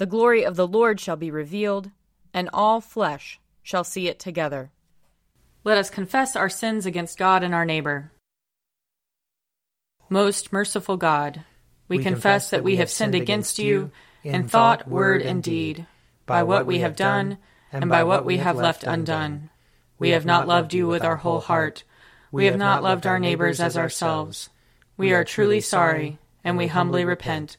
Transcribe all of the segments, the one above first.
The glory of the Lord shall be revealed, and all flesh shall see it together. Let us confess our sins against God and our neighbor. Most merciful God, we, we confess that we have sinned against you in thought, word, and deed, by what we have done and by what we have left undone. We have not loved you with our whole heart. We have not loved our neighbors as ourselves. We are truly sorry, and we humbly repent.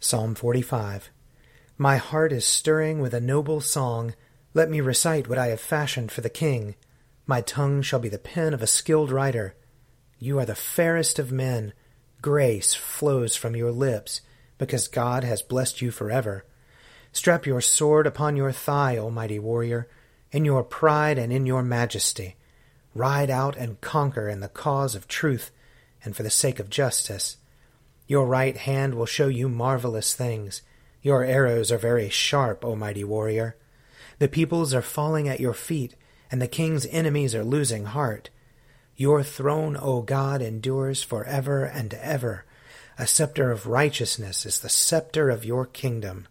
Psalm 45 My heart is stirring with a noble song. Let me recite what I have fashioned for the king. My tongue shall be the pen of a skilled writer. You are the fairest of men. Grace flows from your lips, because God has blessed you forever. Strap your sword upon your thigh, O mighty warrior, in your pride and in your majesty. Ride out and conquer in the cause of truth and for the sake of justice. Your right hand will show you marvelous things. Your arrows are very sharp, O mighty warrior. The peoples are falling at your feet, and the king's enemies are losing heart. Your throne, O God, endures for ever and ever. A scepter of righteousness is the scepter of your kingdom.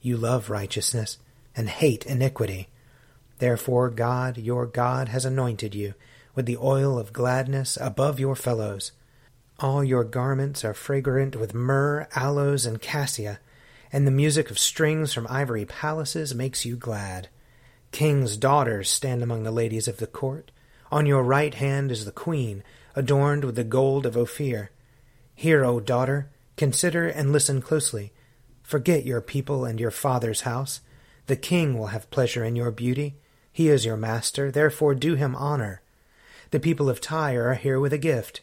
You love righteousness and hate iniquity. Therefore God, your God, has anointed you with the oil of gladness above your fellows. All your garments are fragrant with myrrh, aloes, and cassia, and the music of strings from ivory palaces makes you glad. Kings' daughters stand among the ladies of the court. On your right hand is the queen, adorned with the gold of Ophir. Hear, O daughter, consider and listen closely. Forget your people and your father's house. The king will have pleasure in your beauty. He is your master, therefore do him honor. The people of Tyre are here with a gift.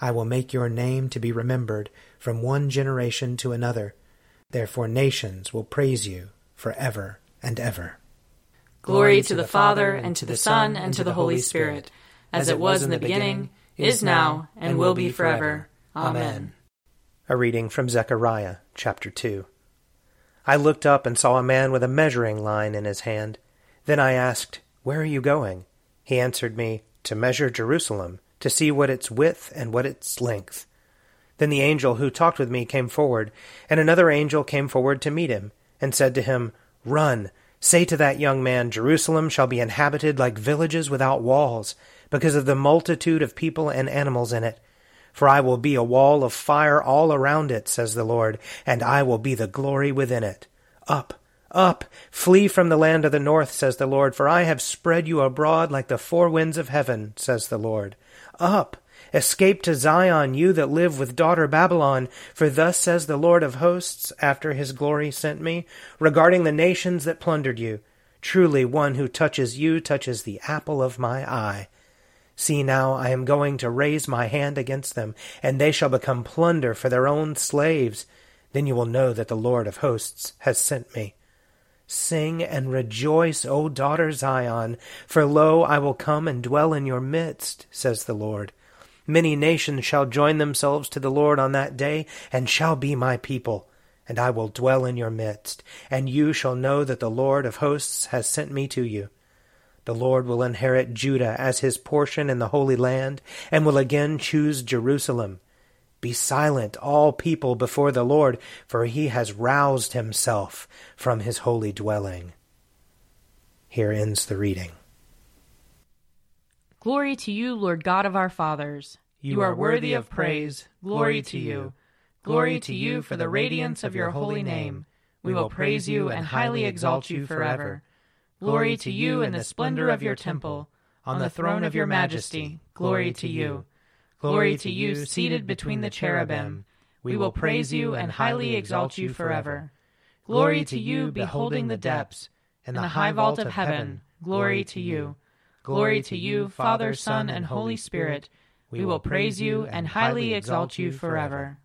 I will make your name to be remembered from one generation to another. Therefore nations will praise you for ever and ever. Glory to the Father, and to the Son, and to the Holy Spirit, as it was in the beginning, is now, and will be forever. Amen. A reading from Zechariah, chapter 2. I looked up and saw a man with a measuring line in his hand. Then I asked, Where are you going? He answered me, To measure Jerusalem, to see what its width and what its length. Then the angel who talked with me came forward, and another angel came forward to meet him, and said to him, Run, say to that young man, Jerusalem shall be inhabited like villages without walls, because of the multitude of people and animals in it. For I will be a wall of fire all around it, says the Lord, and I will be the glory within it. Up, up, flee from the land of the north, says the Lord, for I have spread you abroad like the four winds of heaven, says the Lord. Up, Escape to Zion, you that live with daughter Babylon, for thus says the Lord of hosts, after his glory sent me, regarding the nations that plundered you. Truly one who touches you touches the apple of my eye. See now, I am going to raise my hand against them, and they shall become plunder for their own slaves. Then you will know that the Lord of hosts has sent me. Sing and rejoice, O daughter Zion, for lo, I will come and dwell in your midst, says the Lord. Many nations shall join themselves to the Lord on that day, and shall be my people. And I will dwell in your midst, and you shall know that the Lord of hosts has sent me to you. The Lord will inherit Judah as his portion in the Holy Land, and will again choose Jerusalem. Be silent, all people, before the Lord, for he has roused himself from his holy dwelling. Here ends the reading. Glory to you, Lord God of our fathers. You are worthy of praise. Glory to you. Glory to you for the radiance of your holy name. We will praise you and highly exalt you forever. Glory to you in the splendor of your temple. On the throne of your majesty, glory to you. Glory to you seated between the cherubim. We will praise you and highly exalt you forever. Glory to you beholding the depths. and the high vault of heaven, glory to you. Glory to you, Father, Son, and Holy Spirit. We will praise you and highly exalt you forever.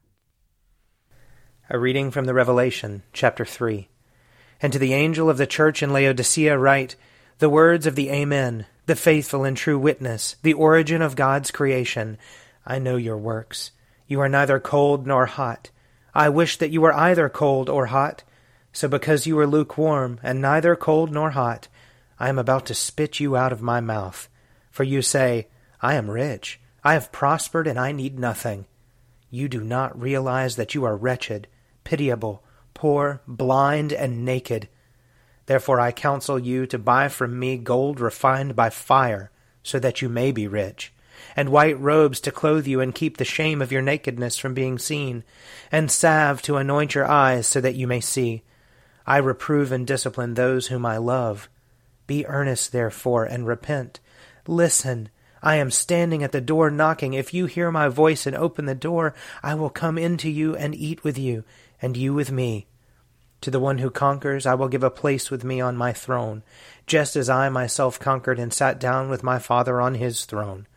A reading from the Revelation, chapter 3. And to the angel of the church in Laodicea write the words of the Amen, the faithful and true witness, the origin of God's creation. I know your works. You are neither cold nor hot. I wish that you were either cold or hot. So because you are lukewarm, and neither cold nor hot, I am about to spit you out of my mouth. For you say, I am rich, I have prospered, and I need nothing. You do not realize that you are wretched, pitiable, poor, blind, and naked. Therefore I counsel you to buy from me gold refined by fire, so that you may be rich, and white robes to clothe you and keep the shame of your nakedness from being seen, and salve to anoint your eyes so that you may see. I reprove and discipline those whom I love. Be earnest, therefore, and repent. Listen, I am standing at the door knocking. If you hear my voice and open the door, I will come in to you and eat with you, and you with me. To the one who conquers, I will give a place with me on my throne, just as I myself conquered and sat down with my Father on his throne.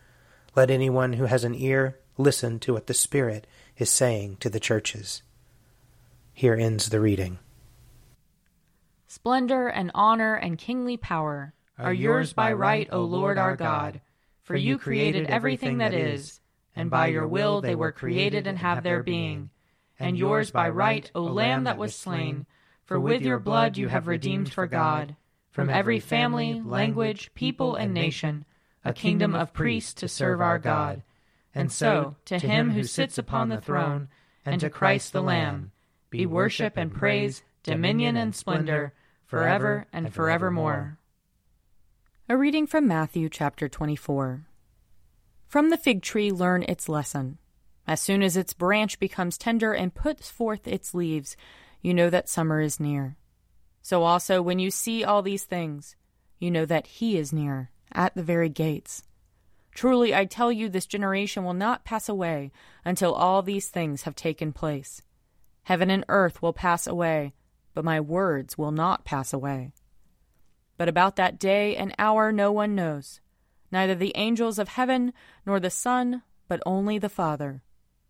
Let anyone who has an ear listen to what the Spirit is saying to the churches. Here ends the reading. Splendor and honor and kingly power are yours by right, O Lord our God. For you created everything that is, and by your will they were created and have their being. And yours by right, O Lamb that was slain, for with your blood you have redeemed for God, from every family, language, people, and nation, a kingdom of priests to serve our God. And so, to him who sits upon the throne, and to Christ the Lamb, be worship and praise, dominion and splendor, forever and forevermore. A reading from Matthew chapter 24. From the fig tree learn its lesson. As soon as its branch becomes tender and puts forth its leaves, you know that summer is near. So also, when you see all these things, you know that He is near, at the very gates. Truly, I tell you, this generation will not pass away until all these things have taken place. Heaven and earth will pass away but my words will not pass away. But about that day and hour no one knows, neither the angels of heaven nor the Son, but only the Father.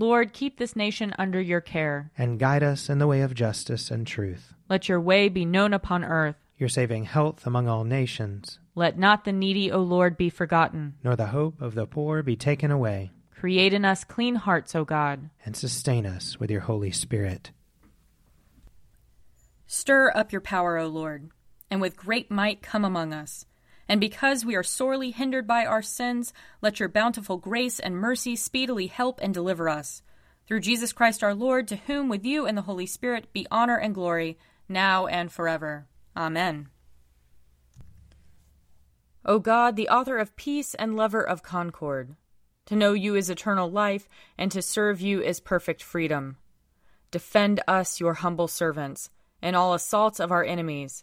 Lord, keep this nation under your care. And guide us in the way of justice and truth. Let your way be known upon earth. Your saving health among all nations. Let not the needy, O Lord, be forgotten. Nor the hope of the poor be taken away. Create in us clean hearts, O God. And sustain us with your Holy Spirit. Stir up your power, O Lord, and with great might come among us. And because we are sorely hindered by our sins, let your bountiful grace and mercy speedily help and deliver us. Through Jesus Christ our Lord, to whom with you and the Holy Spirit be honor and glory, now and forever. Amen. O God, the author of peace and lover of concord, to know you is eternal life, and to serve you is perfect freedom. Defend us, your humble servants in all assaults of our enemies,